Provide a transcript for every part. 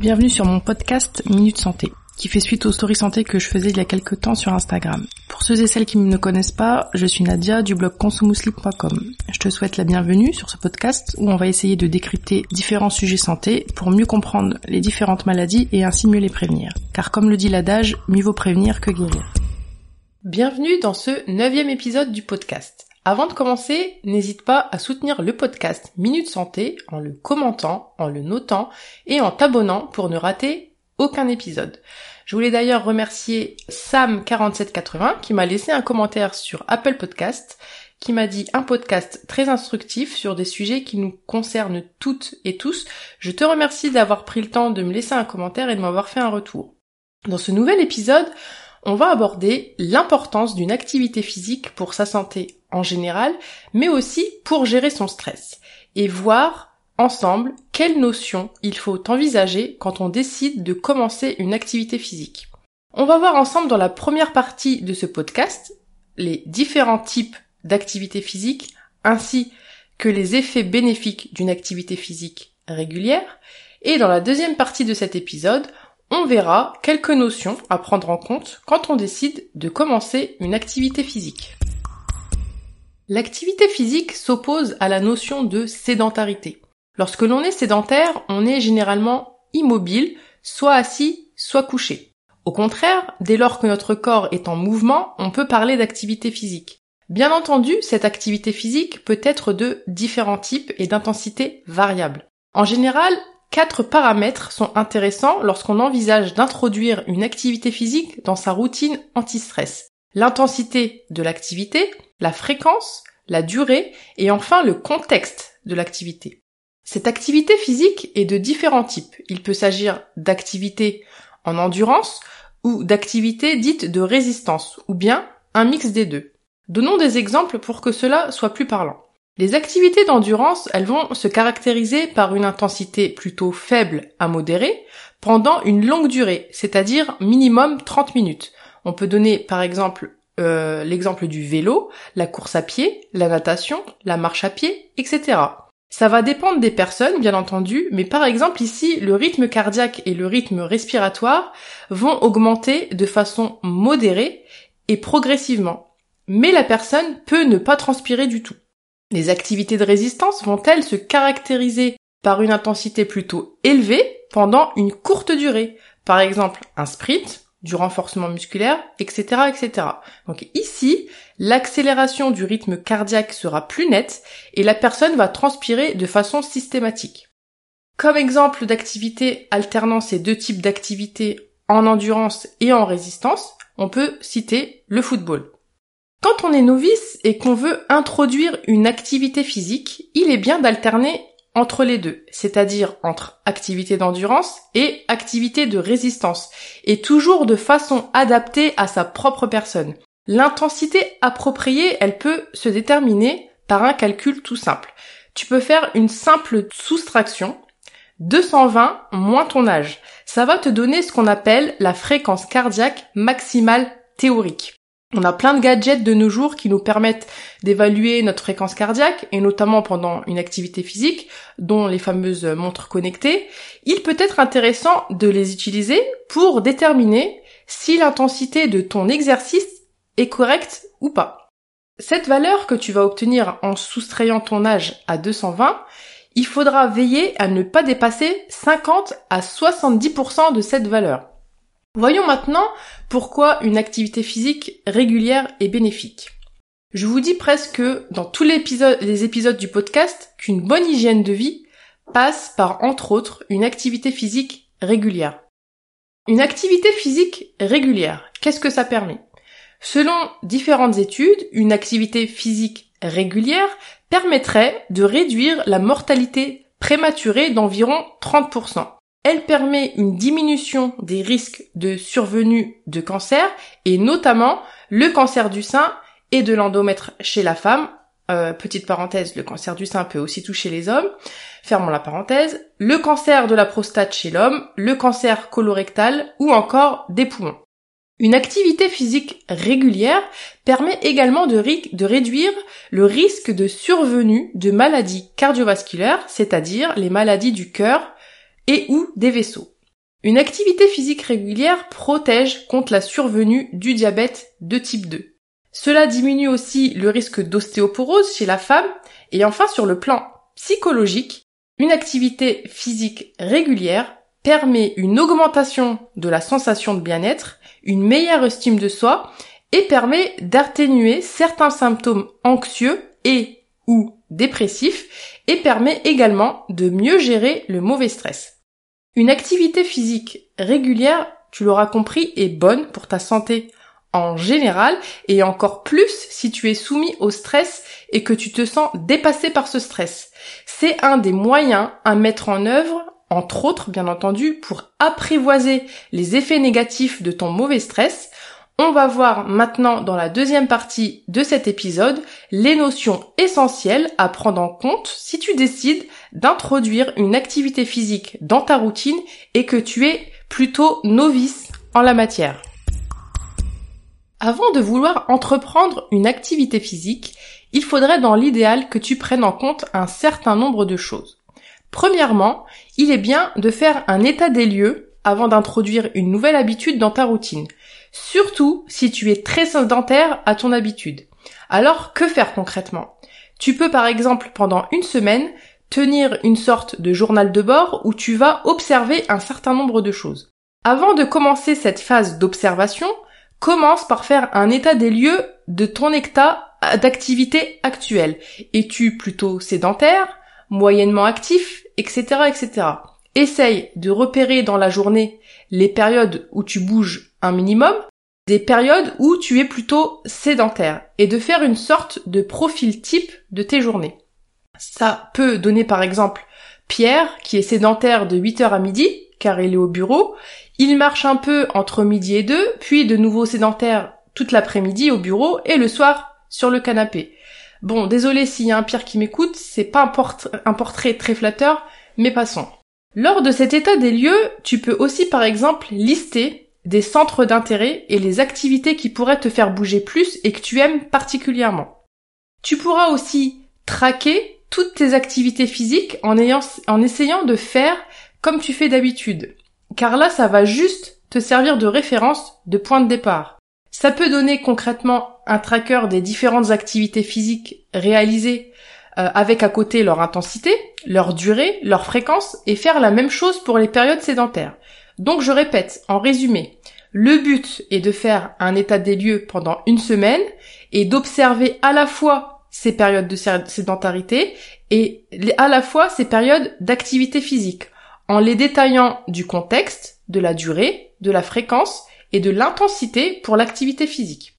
Bienvenue sur mon podcast Minute Santé, qui fait suite aux stories santé que je faisais il y a quelques temps sur Instagram. Pour ceux et celles qui ne me connaissent pas, je suis Nadia du blog consumousli.com. Je te souhaite la bienvenue sur ce podcast où on va essayer de décrypter différents sujets santé pour mieux comprendre les différentes maladies et ainsi mieux les prévenir. Car comme le dit l'adage, mieux vaut prévenir que guérir. Bienvenue dans ce neuvième épisode du podcast. Avant de commencer, n'hésite pas à soutenir le podcast Minute Santé en le commentant, en le notant et en t'abonnant pour ne rater aucun épisode. Je voulais d'ailleurs remercier Sam4780 qui m'a laissé un commentaire sur Apple Podcast qui m'a dit un podcast très instructif sur des sujets qui nous concernent toutes et tous. Je te remercie d'avoir pris le temps de me laisser un commentaire et de m'avoir fait un retour. Dans ce nouvel épisode, on va aborder l'importance d'une activité physique pour sa santé en général, mais aussi pour gérer son stress, et voir ensemble quelles notions il faut envisager quand on décide de commencer une activité physique. On va voir ensemble dans la première partie de ce podcast les différents types d'activités physiques ainsi que les effets bénéfiques d'une activité physique régulière. Et dans la deuxième partie de cet épisode, on verra quelques notions à prendre en compte quand on décide de commencer une activité physique. L'activité physique s'oppose à la notion de sédentarité. Lorsque l'on est sédentaire, on est généralement immobile, soit assis, soit couché. Au contraire, dès lors que notre corps est en mouvement, on peut parler d'activité physique. Bien entendu, cette activité physique peut être de différents types et d'intensité variable. En général, Quatre paramètres sont intéressants lorsqu'on envisage d'introduire une activité physique dans sa routine anti-stress. L'intensité de l'activité, la fréquence, la durée et enfin le contexte de l'activité. Cette activité physique est de différents types. Il peut s'agir d'activités en endurance ou d'activités dites de résistance ou bien un mix des deux. Donnons des exemples pour que cela soit plus parlant. Les activités d'endurance, elles vont se caractériser par une intensité plutôt faible à modérée pendant une longue durée, c'est-à-dire minimum 30 minutes. On peut donner par exemple euh, l'exemple du vélo, la course à pied, la natation, la marche à pied, etc. Ça va dépendre des personnes, bien entendu, mais par exemple ici, le rythme cardiaque et le rythme respiratoire vont augmenter de façon modérée et progressivement. Mais la personne peut ne pas transpirer du tout. Les activités de résistance vont-elles se caractériser par une intensité plutôt élevée pendant une courte durée? Par exemple, un sprint, du renforcement musculaire, etc., etc. Donc ici, l'accélération du rythme cardiaque sera plus nette et la personne va transpirer de façon systématique. Comme exemple d'activité alternant ces deux types d'activités en endurance et en résistance, on peut citer le football. Quand on est novice et qu'on veut introduire une activité physique, il est bien d'alterner entre les deux, c'est-à-dire entre activité d'endurance et activité de résistance, et toujours de façon adaptée à sa propre personne. L'intensité appropriée, elle peut se déterminer par un calcul tout simple. Tu peux faire une simple soustraction, 220 moins ton âge. Ça va te donner ce qu'on appelle la fréquence cardiaque maximale théorique. On a plein de gadgets de nos jours qui nous permettent d'évaluer notre fréquence cardiaque, et notamment pendant une activité physique, dont les fameuses montres connectées. Il peut être intéressant de les utiliser pour déterminer si l'intensité de ton exercice est correcte ou pas. Cette valeur que tu vas obtenir en soustrayant ton âge à 220, il faudra veiller à ne pas dépasser 50 à 70% de cette valeur. Voyons maintenant pourquoi une activité physique régulière est bénéfique. Je vous dis presque dans tous les épisodes, du podcast qu'une bonne hygiène de vie passe par entre autres une activité physique régulière. Une activité physique régulière, qu'est-ce que ça permet? Selon différentes études, une activité physique régulière permettrait de réduire la mortalité prématurée d'environ 30%. Elle permet une diminution des risques de survenue de cancer et notamment le cancer du sein et de l'endomètre chez la femme. Euh, petite parenthèse, le cancer du sein peut aussi toucher les hommes. Fermons la parenthèse. Le cancer de la prostate chez l'homme, le cancer colorectal ou encore des poumons. Une activité physique régulière permet également de, de, réduire le risque de survenue de maladies cardiovasculaires, c'est-à-dire les maladies du cœur, et ou des vaisseaux. Une activité physique régulière protège contre la survenue du diabète de type 2. Cela diminue aussi le risque d'ostéoporose chez la femme et enfin sur le plan psychologique, une activité physique régulière permet une augmentation de la sensation de bien-être, une meilleure estime de soi et permet d'atténuer certains symptômes anxieux et ou dépressifs et permet également de mieux gérer le mauvais stress. Une activité physique régulière, tu l'auras compris, est bonne pour ta santé en général et encore plus si tu es soumis au stress et que tu te sens dépassé par ce stress. C'est un des moyens à mettre en œuvre, entre autres bien entendu, pour apprivoiser les effets négatifs de ton mauvais stress. On va voir maintenant dans la deuxième partie de cet épisode les notions essentielles à prendre en compte si tu décides d'introduire une activité physique dans ta routine et que tu es plutôt novice en la matière. Avant de vouloir entreprendre une activité physique, il faudrait dans l'idéal que tu prennes en compte un certain nombre de choses. Premièrement, il est bien de faire un état des lieux avant d'introduire une nouvelle habitude dans ta routine, surtout si tu es très sédentaire à ton habitude. Alors que faire concrètement? Tu peux par exemple pendant une semaine tenir une sorte de journal de bord où tu vas observer un certain nombre de choses. Avant de commencer cette phase d'observation, Commence par faire un état des lieux de ton état d'activité actuelle. Es-tu plutôt sédentaire, moyennement actif, etc., etc. Essaye de repérer dans la journée les périodes où tu bouges un minimum, des périodes où tu es plutôt sédentaire, et de faire une sorte de profil type de tes journées. Ça peut donner par exemple Pierre, qui est sédentaire de 8h à midi, car il est au bureau, il marche un peu entre midi et deux, puis de nouveau sédentaire toute l'après-midi au bureau et le soir sur le canapé. Bon, désolé s'il y a un pire qui m'écoute, c'est pas un, portrait très flatteur, mais passons. Lors de cet état des lieux, tu peux aussi par exemple lister des centres d'intérêt et les activités qui pourraient te faire bouger plus et que tu aimes particulièrement. Tu pourras aussi traquer toutes tes activités physiques en, ayant, en essayant de faire comme tu fais d'habitude car là ça va juste te servir de référence, de point de départ. Ça peut donner concrètement un tracker des différentes activités physiques réalisées euh, avec à côté leur intensité, leur durée, leur fréquence et faire la même chose pour les périodes sédentaires. Donc je répète, en résumé, le but est de faire un état des lieux pendant une semaine et d'observer à la fois ces périodes de sédentarité et à la fois ces périodes d'activité physique en les détaillant du contexte, de la durée, de la fréquence et de l'intensité pour l'activité physique.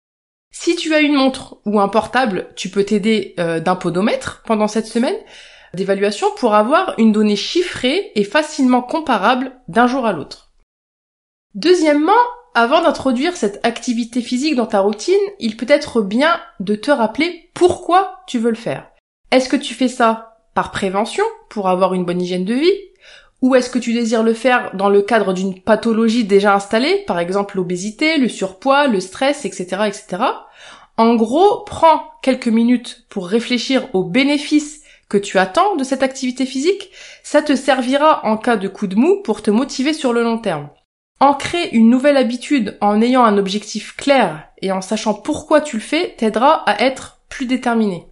Si tu as une montre ou un portable, tu peux t'aider euh, d'un podomètre pendant cette semaine d'évaluation pour avoir une donnée chiffrée et facilement comparable d'un jour à l'autre. Deuxièmement, avant d'introduire cette activité physique dans ta routine, il peut être bien de te rappeler pourquoi tu veux le faire. Est-ce que tu fais ça par prévention, pour avoir une bonne hygiène de vie, ou est-ce que tu désires le faire dans le cadre d'une pathologie déjà installée, par exemple l'obésité, le surpoids, le stress, etc., etc. En gros, prends quelques minutes pour réfléchir aux bénéfices que tu attends de cette activité physique. Ça te servira en cas de coup de mou pour te motiver sur le long terme. Ancrer une nouvelle habitude en ayant un objectif clair et en sachant pourquoi tu le fais t'aidera à être plus déterminé.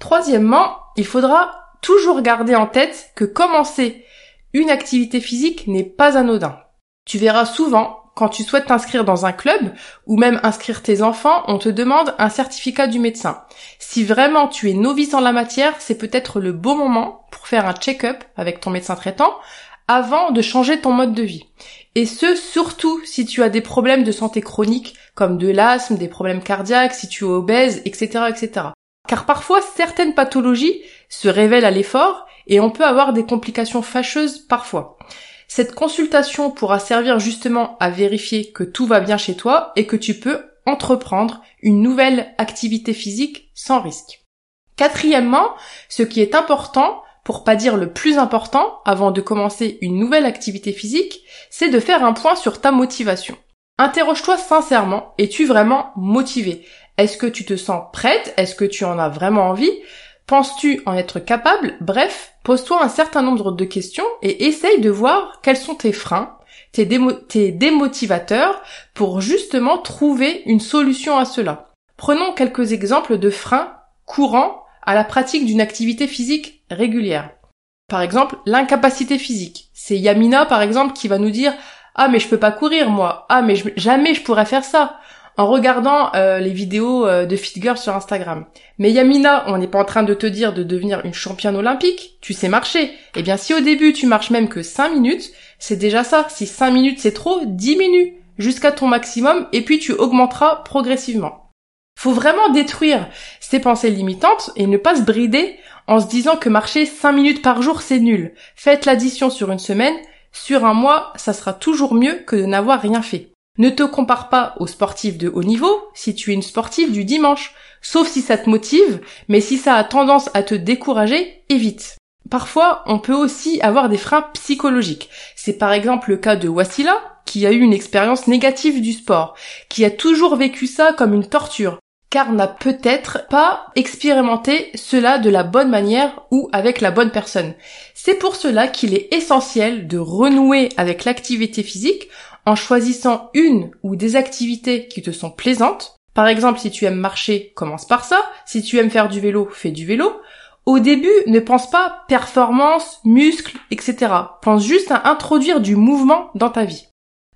Troisièmement, il faudra toujours garder en tête que commencer une activité physique n'est pas anodin. Tu verras souvent, quand tu souhaites t'inscrire dans un club ou même inscrire tes enfants, on te demande un certificat du médecin. Si vraiment tu es novice en la matière, c'est peut-être le bon moment pour faire un check-up avec ton médecin traitant avant de changer ton mode de vie. Et ce, surtout si tu as des problèmes de santé chronique comme de l'asthme, des problèmes cardiaques, si tu es obèse, etc., etc. Car parfois, certaines pathologies se révèlent à l'effort et on peut avoir des complications fâcheuses parfois. Cette consultation pourra servir justement à vérifier que tout va bien chez toi et que tu peux entreprendre une nouvelle activité physique sans risque. Quatrièmement, ce qui est important, pour pas dire le plus important, avant de commencer une nouvelle activité physique, c'est de faire un point sur ta motivation. Interroge-toi sincèrement, es-tu vraiment motivé? Est-ce que tu te sens prête? Est-ce que tu en as vraiment envie? Penses-tu en être capable? Bref, pose-toi un certain nombre de questions et essaye de voir quels sont tes freins, tes, démotivateurs pour justement trouver une solution à cela. Prenons quelques exemples de freins courants à la pratique d'une activité physique régulière. Par exemple, l'incapacité physique. C'est Yamina, par exemple, qui va nous dire ah mais je peux pas courir moi. Ah mais jamais je pourrais faire ça en regardant euh, les vidéos euh, de Fit Girl sur Instagram. Mais Yamina, on n'est pas en train de te dire de devenir une championne olympique, tu sais marcher. Eh bien si au début tu marches même que 5 minutes, c'est déjà ça. Si 5 minutes c'est trop, diminue jusqu'à ton maximum et puis tu augmenteras progressivement. Faut vraiment détruire ces pensées limitantes et ne pas se brider en se disant que marcher 5 minutes par jour c'est nul. Faites l'addition sur une semaine, sur un mois, ça sera toujours mieux que de n'avoir rien fait. Ne te compare pas aux sportifs de haut niveau si tu es une sportive du dimanche, sauf si ça te motive, mais si ça a tendance à te décourager, évite. Parfois, on peut aussi avoir des freins psychologiques. C'est par exemple le cas de Wassila, qui a eu une expérience négative du sport, qui a toujours vécu ça comme une torture, car n'a peut-être pas expérimenté cela de la bonne manière ou avec la bonne personne. C'est pour cela qu'il est essentiel de renouer avec l'activité physique en choisissant une ou des activités qui te sont plaisantes. Par exemple, si tu aimes marcher, commence par ça. Si tu aimes faire du vélo, fais du vélo. Au début, ne pense pas performance, muscles, etc. Pense juste à introduire du mouvement dans ta vie.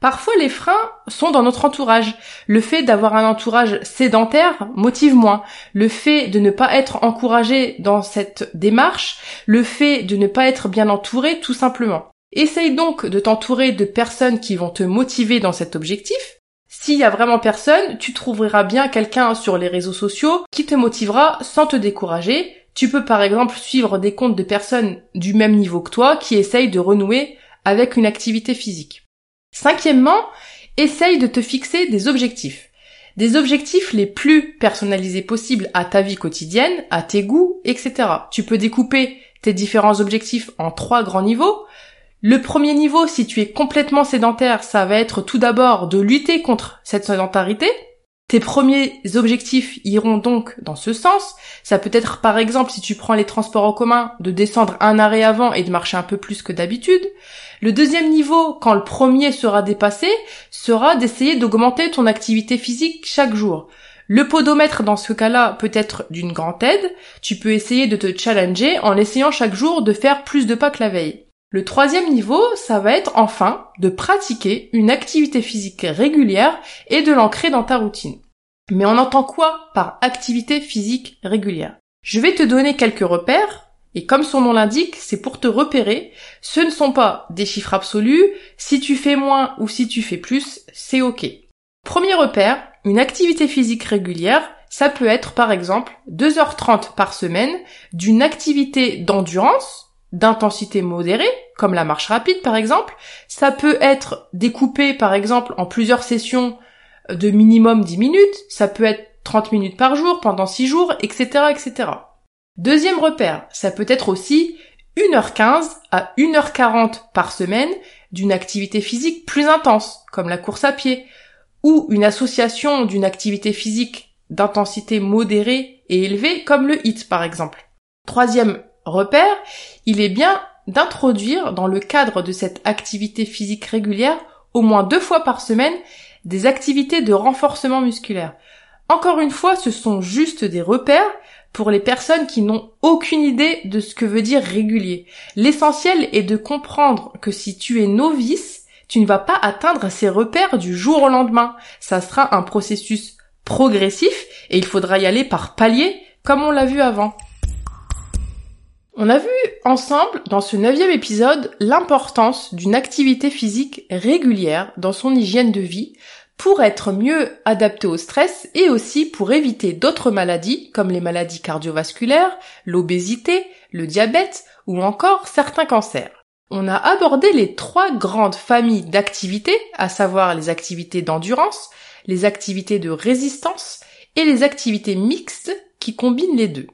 Parfois, les freins sont dans notre entourage. Le fait d'avoir un entourage sédentaire motive moins. Le fait de ne pas être encouragé dans cette démarche, le fait de ne pas être bien entouré, tout simplement. Essaye donc de t'entourer de personnes qui vont te motiver dans cet objectif. S'il y a vraiment personne, tu trouveras bien quelqu'un sur les réseaux sociaux qui te motivera sans te décourager. Tu peux par exemple suivre des comptes de personnes du même niveau que toi qui essayent de renouer avec une activité physique. Cinquièmement, essaye de te fixer des objectifs. Des objectifs les plus personnalisés possibles à ta vie quotidienne, à tes goûts, etc. Tu peux découper tes différents objectifs en trois grands niveaux. Le premier niveau, si tu es complètement sédentaire, ça va être tout d'abord de lutter contre cette sédentarité. Tes premiers objectifs iront donc dans ce sens. Ça peut être par exemple si tu prends les transports en commun de descendre un arrêt avant et de marcher un peu plus que d'habitude. Le deuxième niveau, quand le premier sera dépassé, sera d'essayer d'augmenter ton activité physique chaque jour. Le podomètre dans ce cas-là peut être d'une grande aide. Tu peux essayer de te challenger en essayant chaque jour de faire plus de pas que la veille. Le troisième niveau, ça va être enfin de pratiquer une activité physique régulière et de l'ancrer dans ta routine. Mais on entend quoi par activité physique régulière? Je vais te donner quelques repères, et comme son nom l'indique, c'est pour te repérer. Ce ne sont pas des chiffres absolus, si tu fais moins ou si tu fais plus, c'est ok. Premier repère, une activité physique régulière, ça peut être par exemple 2h30 par semaine d'une activité d'endurance, d'intensité modérée, comme la marche rapide par exemple. Ça peut être découpé par exemple en plusieurs sessions de minimum 10 minutes, ça peut être 30 minutes par jour pendant 6 jours, etc., etc. Deuxième repère, ça peut être aussi 1h15 à 1h40 par semaine d'une activité physique plus intense, comme la course à pied, ou une association d'une activité physique d'intensité modérée et élevée, comme le HIT par exemple. Troisième repère, il est bien d'introduire dans le cadre de cette activité physique régulière au moins deux fois par semaine des activités de renforcement musculaire. Encore une fois, ce sont juste des repères pour les personnes qui n'ont aucune idée de ce que veut dire régulier. L'essentiel est de comprendre que si tu es novice, tu ne vas pas atteindre ces repères du jour au lendemain. Ça sera un processus progressif et il faudra y aller par palier comme on l'a vu avant. On a vu ensemble dans ce neuvième épisode l'importance d'une activité physique régulière dans son hygiène de vie pour être mieux adapté au stress et aussi pour éviter d'autres maladies comme les maladies cardiovasculaires, l'obésité, le diabète ou encore certains cancers. On a abordé les trois grandes familles d'activités, à savoir les activités d'endurance, les activités de résistance et les activités mixtes qui combinent les deux.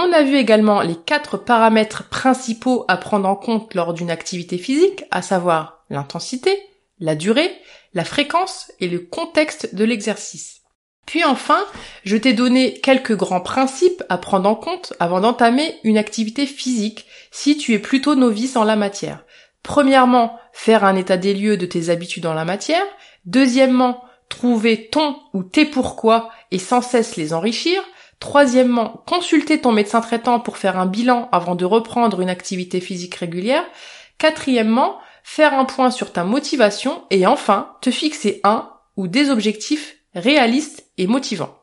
On a vu également les quatre paramètres principaux à prendre en compte lors d'une activité physique, à savoir l'intensité, la durée, la fréquence et le contexte de l'exercice. Puis enfin, je t'ai donné quelques grands principes à prendre en compte avant d'entamer une activité physique si tu es plutôt novice en la matière. Premièrement, faire un état des lieux de tes habitudes en la matière. Deuxièmement, trouver ton ou tes pourquoi et sans cesse les enrichir. Troisièmement, consulter ton médecin traitant pour faire un bilan avant de reprendre une activité physique régulière. Quatrièmement, faire un point sur ta motivation et enfin, te fixer un ou des objectifs réalistes et motivants.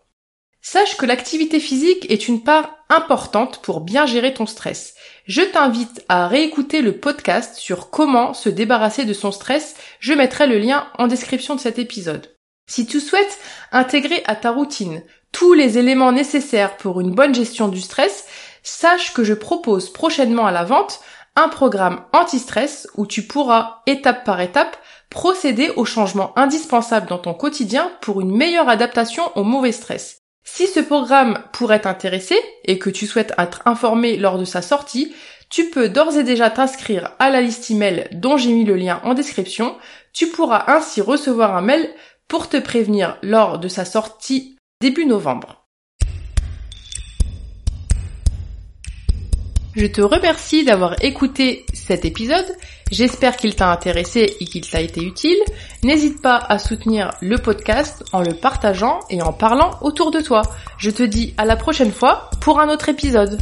Sache que l'activité physique est une part importante pour bien gérer ton stress. Je t'invite à réécouter le podcast sur comment se débarrasser de son stress. Je mettrai le lien en description de cet épisode. Si tu souhaites intégrer à ta routine tous les éléments nécessaires pour une bonne gestion du stress, sache que je propose prochainement à la vente un programme anti-stress où tu pourras, étape par étape, procéder aux changements indispensables dans ton quotidien pour une meilleure adaptation au mauvais stress. Si ce programme pourrait t'intéresser et que tu souhaites être informé lors de sa sortie, tu peux d'ores et déjà t'inscrire à la liste email dont j'ai mis le lien en description. Tu pourras ainsi recevoir un mail pour te prévenir lors de sa sortie début novembre. Je te remercie d'avoir écouté cet épisode. J'espère qu'il t'a intéressé et qu'il t'a été utile. N'hésite pas à soutenir le podcast en le partageant et en parlant autour de toi. Je te dis à la prochaine fois pour un autre épisode.